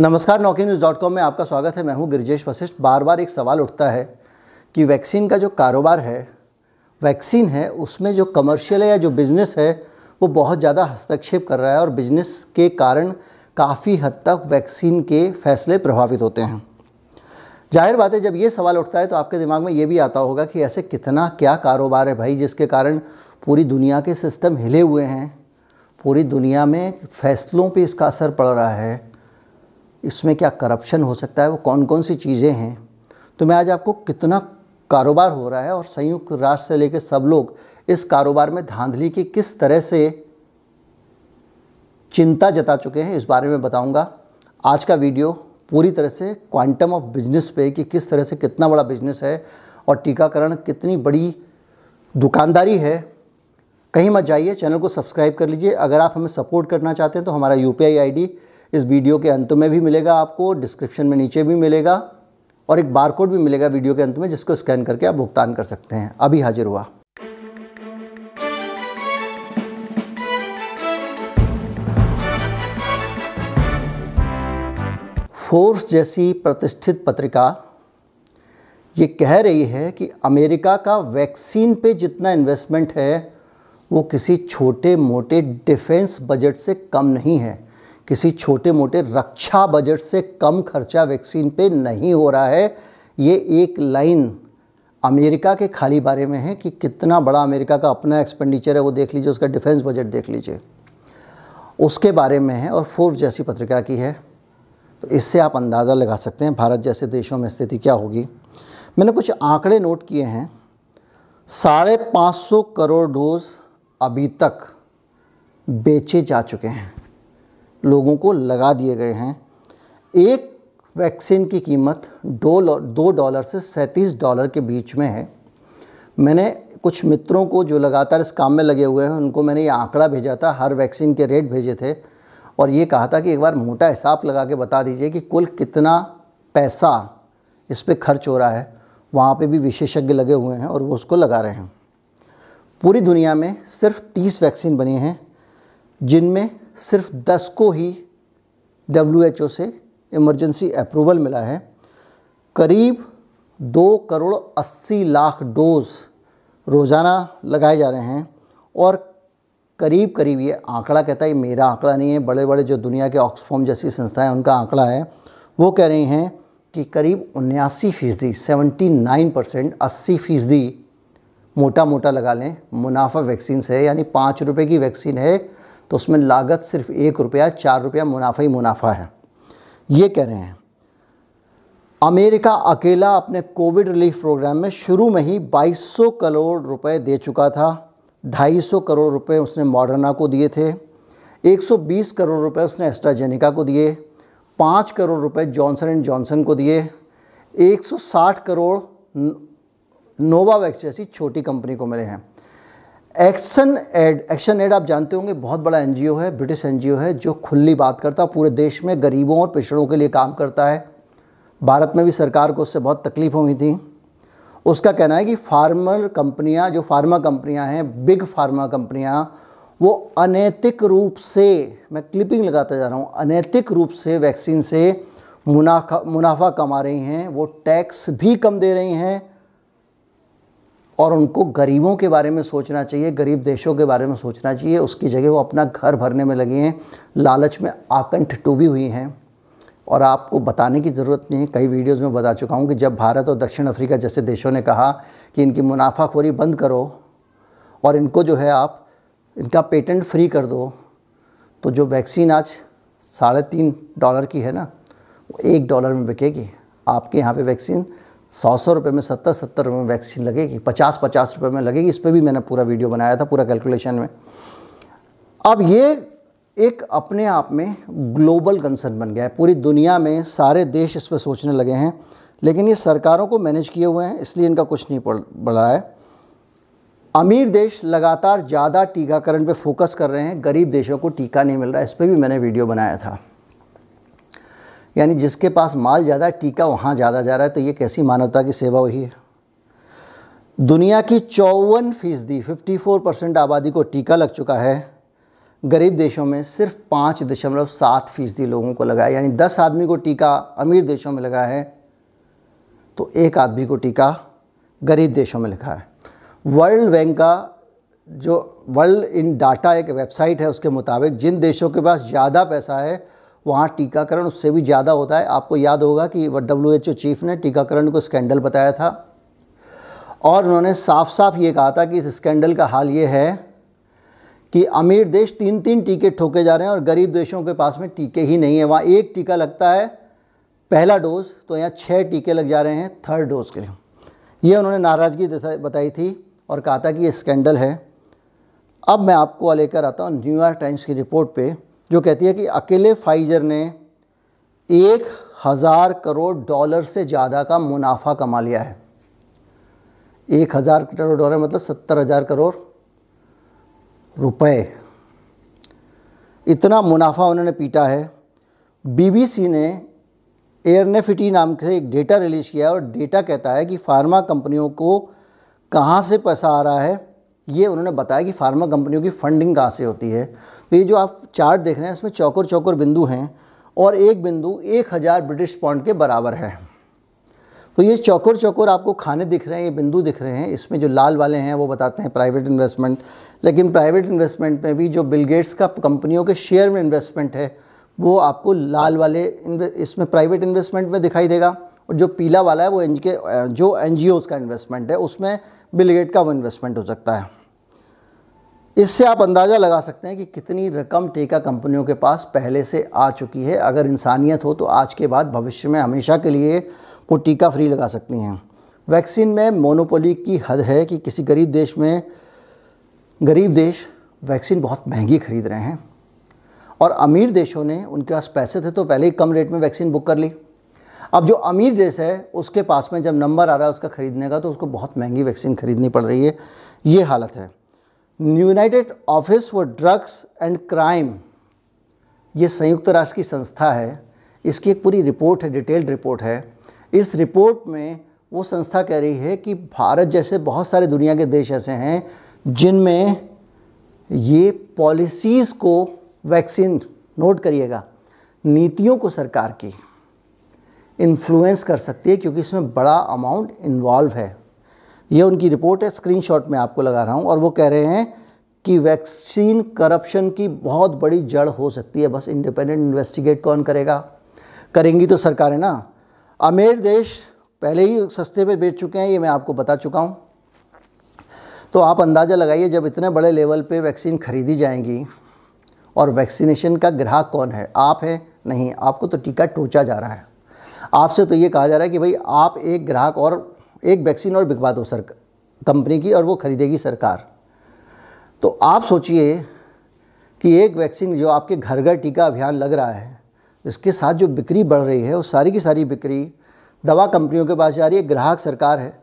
नमस्कार नौकी news dot com में आपका स्वागत है। मैं हूँ गिरजेश वशिष्ठ। बार बार एक सवाल उठता है कि वैक्सीन का जो कारोबार है, वैक्सीन है, उसमें जो कमर्शियल है या जो बिज़नेस है, वो बहुत ज़्यादा हस्तक्षेप कर रहा है और बिज़नेस के कारण काफ़ी हद तक वैक्सीन के फैसले प्रभावित होते हैं। ज़ाहिर बात है, जब ये सवाल उठता है तो आपके दिमाग में ये भी आता होगा कि ऐसे कितना क्या कारोबार है भाई, जिसके कारण पूरी दुनिया के सिस्टम हिले हुए हैं, पूरी दुनिया में फैसलों पे इसका असर पड़ रहा है। इसमें क्या करप्शन हो सकता है? वो कौन कौन सी चीज़ें हैं? तो मैं आज आपको कितना कारोबार हो रहा है और संयुक्त राष्ट्र से लेकर सब लोग इस कारोबार में धांधली की किस तरह से चिंता जता चुके हैं, इस बारे में बताऊँगा। आज का वीडियो पूरी तरह से क्वांटम ऑफ़ बिज़नेस पे कि किस तरह से कितना बड़ा बिज़नेस है और टीकाकरण कितनी बड़ी दुकानदारी है। कहीं मत जाइए, चैनल को सब्सक्राइब कर लीजिए। अगर आप हमें सपोर्ट करना चाहते हैं तो हमारा यू पी आई इस वीडियो के अंत में भी मिलेगा आपको डिस्क्रिप्शन में नीचे भी मिलेगा और एक बारकोड भी मिलेगा वीडियो के अंत में जिसको स्कैन करके आप भुगतान कर सकते हैं। अभी हाजिर हुआ। फोर्स जैसी प्रतिष्ठित पत्रिका ये कह रही है कि अमेरिका का वैक्सीन पे जितना इन्वेस्टमेंट है, वो किसी छोटे मोटे डिफेंस बजट से कम नहीं है। किसी छोटे मोटे रक्षा बजट से कम खर्चा वैक्सीन पे नहीं हो रहा है। ये एक लाइन अमेरिका के खाली बारे में है कि कितना बड़ा अमेरिका का अपना एक्सपेंडिचर है, वो देख लीजिए, उसका डिफेंस बजट देख लीजिए। उसके बारे में है और फोर्स जैसी पत्रिका की है। तो इससे आप अंदाज़ा लगा सकते हैं भारत जैसे देशों में स्थिति क्या होगी। मैंने कुछ आंकड़े नोट किए हैं। साढ़े पाँच सौ करोड़ डोज अभी तक बेचे जा चुके हैं। लोगों को लगा दिए गए हैं। एक वैक्सीन की कीमत दो दो डॉलर से सैंतीस डॉलर के बीच में है। मैंने कुछ मित्रों को जो लगातार इस काम में लगे हुए हैं, उनको मैंने ये आंकड़ा भेजा था, हर वैक्सीन के रेट भेजे थे और ये कहा था कि एक बार मोटा हिसाब लगा के बता दीजिए कि कुल कितना पैसा इस पर खर्च हो रहा है। वहाँ पे भी विशेषज्ञ लगे हुए हैं और वो उसको लगा रहे हैं। पूरी दुनिया में सिर्फ़ तीस वैक्सीन बनी हैं, जिनमें सिर्फ़ दस को ही डब्ल्यू एच ओ से इमरजेंसी अप्रूवल मिला है। करीब दो करोड़ अस्सी लाख डोज रोज़ाना लगाए जा रहे हैं और करीब करीब ये आंकड़ा कहता है मेरा आंकड़ा नहीं है बड़े बड़े जो दुनिया के ऑक्सफॉर्म जैसी संस्थाएँ उनका आंकड़ा है। वो कह रही हैं कि करीब उन्यासी फ़ीसदी सेवेंटी नाइन परसेंट अस्सी फ़ीसदी मोटा मोटा लगा लें, मुनाफा वैक्सीन से है, यानी पाँच रुपये की वैक्सीन है तो उसमें लागत सिर्फ़ एक रुपया, चार रुपया मुनाफा ही मुनाफा है। ये कह रहे हैं, अमेरिका अकेला अपने कोविड रिलीफ प्रोग्राम में शुरू में ही 2200 करोड़ रुपए दे चुका था। 250 करोड़ रुपए उसने मॉडर्ना को दिए थे। 120 करोड़ रुपए उसने एस्ट्राजेनिका को दिए। पाँच करोड़ रुपए जॉनसन एंड जॉनसन को दिए। 160 करोड़ नोवावैक्स जैसी छोटी कंपनी को मिले हैं। एक्शन एड एक्शन एड आप जानते होंगे, बहुत बड़ा एनजीओ है, ब्रिटिश एनजीओ है, जो खुली बात करता है पूरे देश में गरीबों और पिछड़ों के लिए काम करता है। भारत में भी सरकार को उससे बहुत तकलीफ़ हुई थी। उसका कहना है कि फार्मर कंपनियाँ, जो फार्मा कंपनियाँ हैं, बिग फार्मा कंपनियाँ, वो अनैतिक रूप से, मैं क्लिपिंग लगाता जा रहा हूँ, अनैतिक रूप से वैक्सीन से मुनाफा मुनाफा कमा रही हैं, वो टैक्स भी कम दे रही हैं और उनको गरीबों के बारे में सोचना चाहिए, गरीब देशों के बारे में सोचना चाहिए। उसकी जगह वो अपना घर भरने में लगे हैं, लालच में आकंठ टूबी हुई हैं। और आपको बताने की ज़रूरत नहीं है, कई वीडियोज़ में बता चुका हूँ कि जब भारत और दक्षिण अफ्रीका जैसे देशों ने कहा कि इनकी मुनाफाखोरी बंद करो और इनको जो है आप, इनका पेटेंट फ्री कर दो तो जो वैक्सीन आज साढ़े तीन डॉलर की है ना, वो एक डॉलर में बिकेगी। आपके यहाँ पे वैक्सीन सौ सौ रुपये में, सत्तर सत्तर रुपये में वैक्सीन लगेगी, पचास पचास रुपये में लगेगी, इस पर भी मैंने पूरा वीडियो बनाया था, पूरा कैलकुलेशन में। अब ये एक अपने आप में ग्लोबल कंसर्न बन गया है। पूरी दुनिया में, सारे देश इस पर सोचने लगे हैं, लेकिन ये सरकारों को मैनेज किए हुए हैं, इसलिए इनका कुछ नहीं पड़, बढ़ रहा है। अमीर देश लगातार ज़्यादा टीकाकरण पे फोकस कर रहे हैं, गरीब देशों को टीका नहीं मिल रहा है इस पर भी मैंने वीडियो बनाया था। यानी जिसके पास माल ज़्यादा है, टीका वहाँ ज़्यादा जा रहा है तो ये कैसी मानवता की सेवा हुई है? दुनिया की चौवन फ़ीसदी फिफ्टी फोर परसेंट आबादी को टीका लग चुका है। गरीब देशों में सिर्फ़ पाँच दशमलव सात फ़ीसदी लोगों को लगा है, यानी दस आदमी को टीका अमीर देशों में लगा है तो एक आदमी को टीका गरीब देशों में लिखा है। वर्ल्ड बैंक का जो, वर्ल्ड इन डाटा एक वेबसाइट है, उसके मुताबिक जिन देशों के पास ज़्यादा पैसा है वहाँ टीकाकरण उससे भी ज़्यादा होता है। आपको याद होगा कि डब्ल्यू एच ओ चीफ ने टीकाकरण को स्कैंडल बताया था। और उन्होंने साफ़ साफ़ ये कहा था कि इस स्कैंडल का हाल ये है कि अमीर देश तीन तीन टीके ठोके जा रहे हैं और गरीब देशों के पास में टीके ही नहीं है। वहाँ एक टीका लगता है, पहला डोज तो यहाँ छः टीके लग जा रहे हैं थर्ड डोज के ये उन्होंने नाराज़गी बताई थी और कहा था कि ये स्कैंडल है। अब मैं आपको लेकर आता हूँ न्यूयॉर्क टाइम्स की रिपोर्ट पे। जो कहती है कि अकेले फाइजर ने एक हज़ार करोड़ डॉलर से ज़्यादा का मुनाफा कमा लिया है। एक हज़ार करोड़ डॉलर मतलब सत्तर हज़ार करोड़ रुपए। इतना मुनाफा उन्होंने पीटा है। बीबीसी ने एयरनेफिटी नाम से एक डेटा रिलीज़ किया है और डेटा कहता है कि फार्मा कंपनियों को कहाँ से पैसा आ रहा है? ये उन्होंने बताया कि फार्मा कंपनियों की फंडिंग कहाँ से होती है। तो ये जो आप चार्ट देख रहे हैं, इसमें चौकर चौकर बिंदु हैं और एक बिंदु एक हज़ार ब्रिटिश पॉइंट के बराबर है। तो ये चौकर चौकर आपको खाने दिख रहे हैं, ये बिंदु दिख रहे हैं। इसमें जो लाल वाले हैं, वो बताते हैं प्राइवेट इन्वेस्टमेंट लेकिन प्राइवेट इन्वेस्टमेंट में भी जो बिल गेट्स का कंपनियों के शेयर में इन्वेस्टमेंट है, वो आपको लाल वाले इसमें प्राइवेट इन्वेस्टमेंट में दिखाई देगा। और जो पीला वाला है, वो एनजी के जो एन का इन्वेस्टमेंट है, उसमें बिल गेट का वो इन्वेस्टमेंट हो सकता है। इससे आप अंदाज़ा लगा सकते हैं कि कितनी रकम टीका कंपनियों के पास पहले से आ चुकी है। अगर इंसानियत हो तो आज के बाद भविष्य में हमेशा के लिए वो टीका फ्री लगा सकती हैं। वैक्सीन में मोनोपोली की हद है कि किसी गरीब देश में, गरीब देश वैक्सीन बहुत महँगी खरीद रहे हैं। और अमीर देशों ने, उनके पास पैसे थे तो पहले ही कम रेट में वैक्सीन बुक कर ली। अब जो अमीर देश है, उसके पास में जब नंबर आ रहा है उसका ख़रीदने का तो उसको बहुत महँगी वैक्सीन ख़रीदनी पड़ रही है। ये हालत है। United office for drugs and crime, ये संयुक्त राष्ट्र की संस्था है। इसकी एक पूरी रिपोर्ट है, डिटेल्ड रिपोर्ट है। इस रिपोर्ट में वो संस्था कह रही है कि भारत जैसे बहुत सारे दुनिया के देश ऐसे हैं, जिनमें ये पॉलिसीज़ को वैक्सीन नोट करिएगा, नीतियों को सरकार की। इन्फ्लुएंस कर सकती है क्योंकि इसमें बड़ा अमाउंट इन्वॉल्व है। ये उनकी रिपोर्ट है स्क्रीनशॉट में आपको लगा रहा हूँ, और वो कह रहे हैं कि वैक्सीन करप्शन की बहुत बड़ी जड़ हो सकती है। बस इंडिपेंडेंट इन्वेस्टिगेट कौन करेगा? करेंगी तो सरकारें ना। अमीर देश पहले ही सस्ते पे बेच चुके हैं, ये मैं आपको बता चुका हूँ। तो आप अंदाज़ा लगाइए, जब इतने बड़े लेवल पे वैक्सीन खरीदी जाएँगी, और वैक्सीनेशन का ग्राहक कौन है? आप है? नहीं, आपको तो टीका टोचा जा रहा है। आपसे तो ये कहा जा रहा है कि भाई, आप एक ग्राहक और एक वैक्सीन और बिकवा दो सर, कंपनी की और वो खरीदेगी सरकार। तो आप सोचिए कि एक वैक्सीन जो आपके घर घर टीका अभियान लग रहा है, इसके साथ जो बिक्री बढ़ रही है वो सारी की सारी बिक्री दवा कंपनियों के पास जा रही है, ग्राहक सरकार है।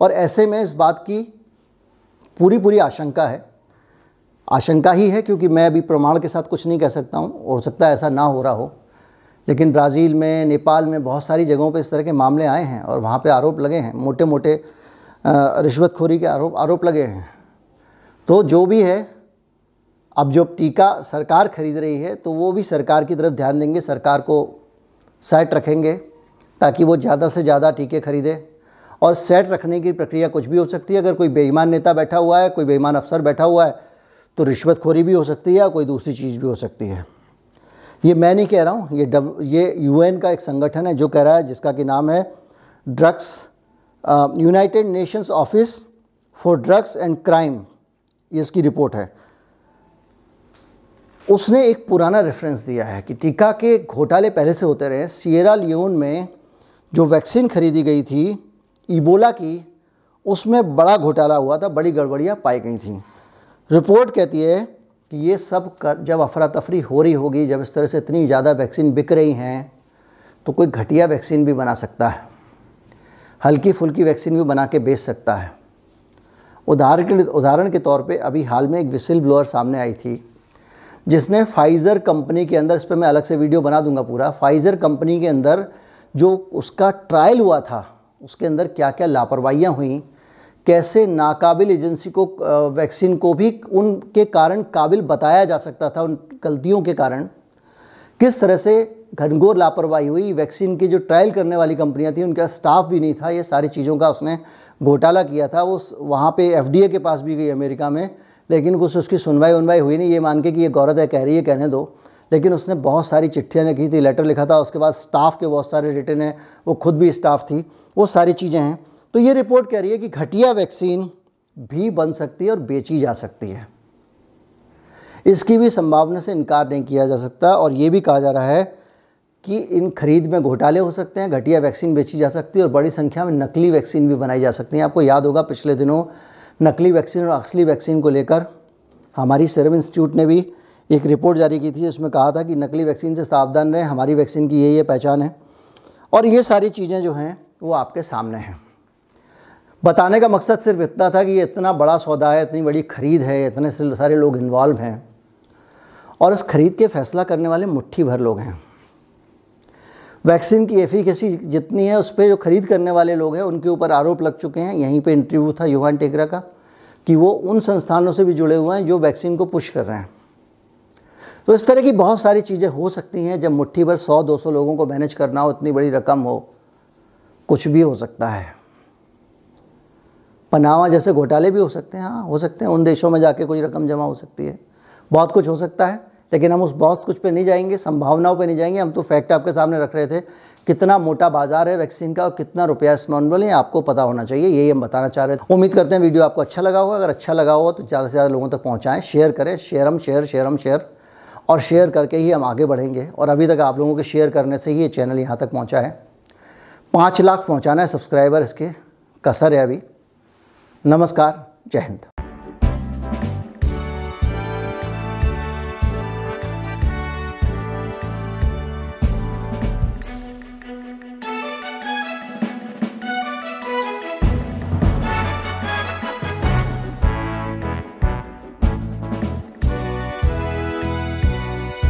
और ऐसे में इस बात की पूरी पूरी आशंका है। आशंका ही है क्योंकि मैं अभी प्रमाण के साथ कुछ नहीं कह सकता हूँ, हो सकता है ऐसा ना हो रहा हो। लेकिन ब्राज़ील में, नेपाल में बहुत सारी जगहों पे इस तरह के मामले आए हैं और वहाँ पे आरोप लगे हैं। मोटे मोटे रिश्वतखोरी के आरोप आरोप लगे हैं। तो जो भी है, अब जो टीका सरकार खरीद रही है तो वो भी सरकार की तरफ़ ध्यान देंगे, सरकार को सेट रखेंगे ताकि वो ज़्यादा से ज़्यादा टीके खरीदे और सेट रखने की प्रक्रिया कुछ भी हो सकती है। अगर कोई बेईमान नेता बैठा हुआ है, कोई बेईमान अफसर बैठा हुआ है तो रिश्वतखोरी भी हो सकती है या कोई दूसरी चीज़ भी हो सकती है। ये मैं नहीं कह रहा हूँ, ये डब, ये यूएन का एक संगठन है जो कह रहा है, जिसका कि नाम है drugs United Nations office for drugs and crime ये इसकी रिपोर्ट है। उसने एक पुराना रेफरेंस दिया है कि टीका के घोटाले पहले से होते रहे। सियरा लियोन में जो वैक्सीन खरीदी गई थी इबोला की, उसमें बड़ा घोटाला हुआ था, बड़ी गड़बड़ियाँ पाई गई थी। रिपोर्ट कहती है कि ये सब कर, जब अफरा तफरी हो रही होगी, जब इस तरह से इतनी ज़्यादा वैक्सीन बिक रही हैं तो कोई घटिया वैक्सीन भी बना सकता है। हल्की फुल्की वैक्सीन भी बना के बेच सकता है। उदाहरण के उदाहरण के तौर पे अभी हाल में एक विसिल ब्लोअर सामने आई थी, जिसने फाइज़र कंपनी के अंदर, इस पर मैं अलग से वीडियो बना दूँगा पूरा फाइज़र कंपनी के अंदर जो उसका ट्रायल हुआ था, उसके अंदर क्या क्या लापरवाहियाँ हुई कैसे नाकाबिल एजेंसी को वैक्सीन को भी उनके कारण काबिल बताया जा सकता था, उन गलतियों के कारण। किस तरह से घनघोर लापरवाही हुई, वैक्सीन की जो ट्रायल करने वाली कंपनियाँ थी, उनका स्टाफ भी नहीं था, ये सारी चीज़ों का उसने घोटाला किया था, वो वहाँ पे एफडीए के पास भी गई अमेरिका में, लेकिन कुछ उसकी सुनवाई उनवाई हुई नहीं, ये मान के कि ये गौरत है, कह रही है, कहने दो। लेकिन उसने बहुत सारी चिट्ठियाँ लिखी थी, लेटर लिखा था, उसके बाद स्टाफ के बहुत सारे रिटर्न हैं, वो खुद भी स्टाफ थी, वो सारी चीज़ें हैं। तो ये रिपोर्ट कह रही है कि घटिया वैक्सीन भी बन सकती है और बेची जा सकती है। इसकी भी संभावना से इनकार नहीं किया जा सकता और ये भी कहा जा रहा है कि इन खरीद में घोटाले हो सकते हैं, घटिया वैक्सीन बेची जा सकती है और बड़ी संख्या में नकली वैक्सीन भी बनाई जा सकती है। आपको याद होगा पिछले दिनों नकली वैक्सीन और असली वैक्सीन को लेकर हमारी सीरम इंस्टीट्यूट ने भी एक रिपोर्ट जारी की थी उसमें कहा था कि नकली वैक्सीन से सावधान रहें, हमारी वैक्सीन की ये ये पहचान है और ये सारी चीज़ें जो हैं, वो आपके सामने हैं। बताने का मकसद सिर्फ़ इतना था कि ये इतना बड़ा सौदा है, इतनी बड़ी ख़रीद है, इतने सारे लोग इन्वॉल्व हैं। और इस खरीद के फैसला करने वाले मुट्ठी भर लोग हैं। वैक्सीन की एफिकेसी जितनी है, उस पर जो खरीद करने वाले लोग हैं, उनके ऊपर आरोप लग चुके हैं। यहीं पे इंटरव्यू था युवान टेकरा का कि वो उन संस्थानों से भी जुड़े हुए हैं जो वैक्सीन को पुश कर रहे हैं। तो इस तरह की बहुत सारी चीज़ें हो सकती हैं। जब मुट्ठी भर सौ, दो सौ लोगों को मैनेज करना हो, इतनी बड़ी रकम हो, कुछ भी हो सकता है। पनावा जैसे घोटाले भी हो सकते हैं हाँ हो सकते हैं। उन देशों में जाके कोई रकम जमा हो सकती है। बहुत कुछ हो सकता है, लेकिन हम उस बहुत कुछ पे नहीं जाएँगे, संभावनाओं पे नहीं जाएँगे। हम तो फैक्ट आपके सामने रख रहे थे, कितना मोटा बाज़ार है वैक्सीन का और कितना रुपया इस नॉर्मल है आपको पता होना चाहिए, यही हम बताना चाह रहे थे। उम्मीद करते हैं वीडियो आपको अच्छा लगा होगा। अगर अच्छा लगा हो तो ज़्यादा से ज़्यादा लोगों तक पहुँचाएँ शेयर करें शेयर हम शेयर शेयर हम शेयर और शेयर करके ही हम आगे बढ़ेंगे। और अभी तक आप लोगों के शेयर करने से ही ये चैनल यहाँ तक पहुँचा है। पाँच लाख पहुँचाना है सब्सक्राइबर इसके कसर है अभी। नमस्कार जय हिंद।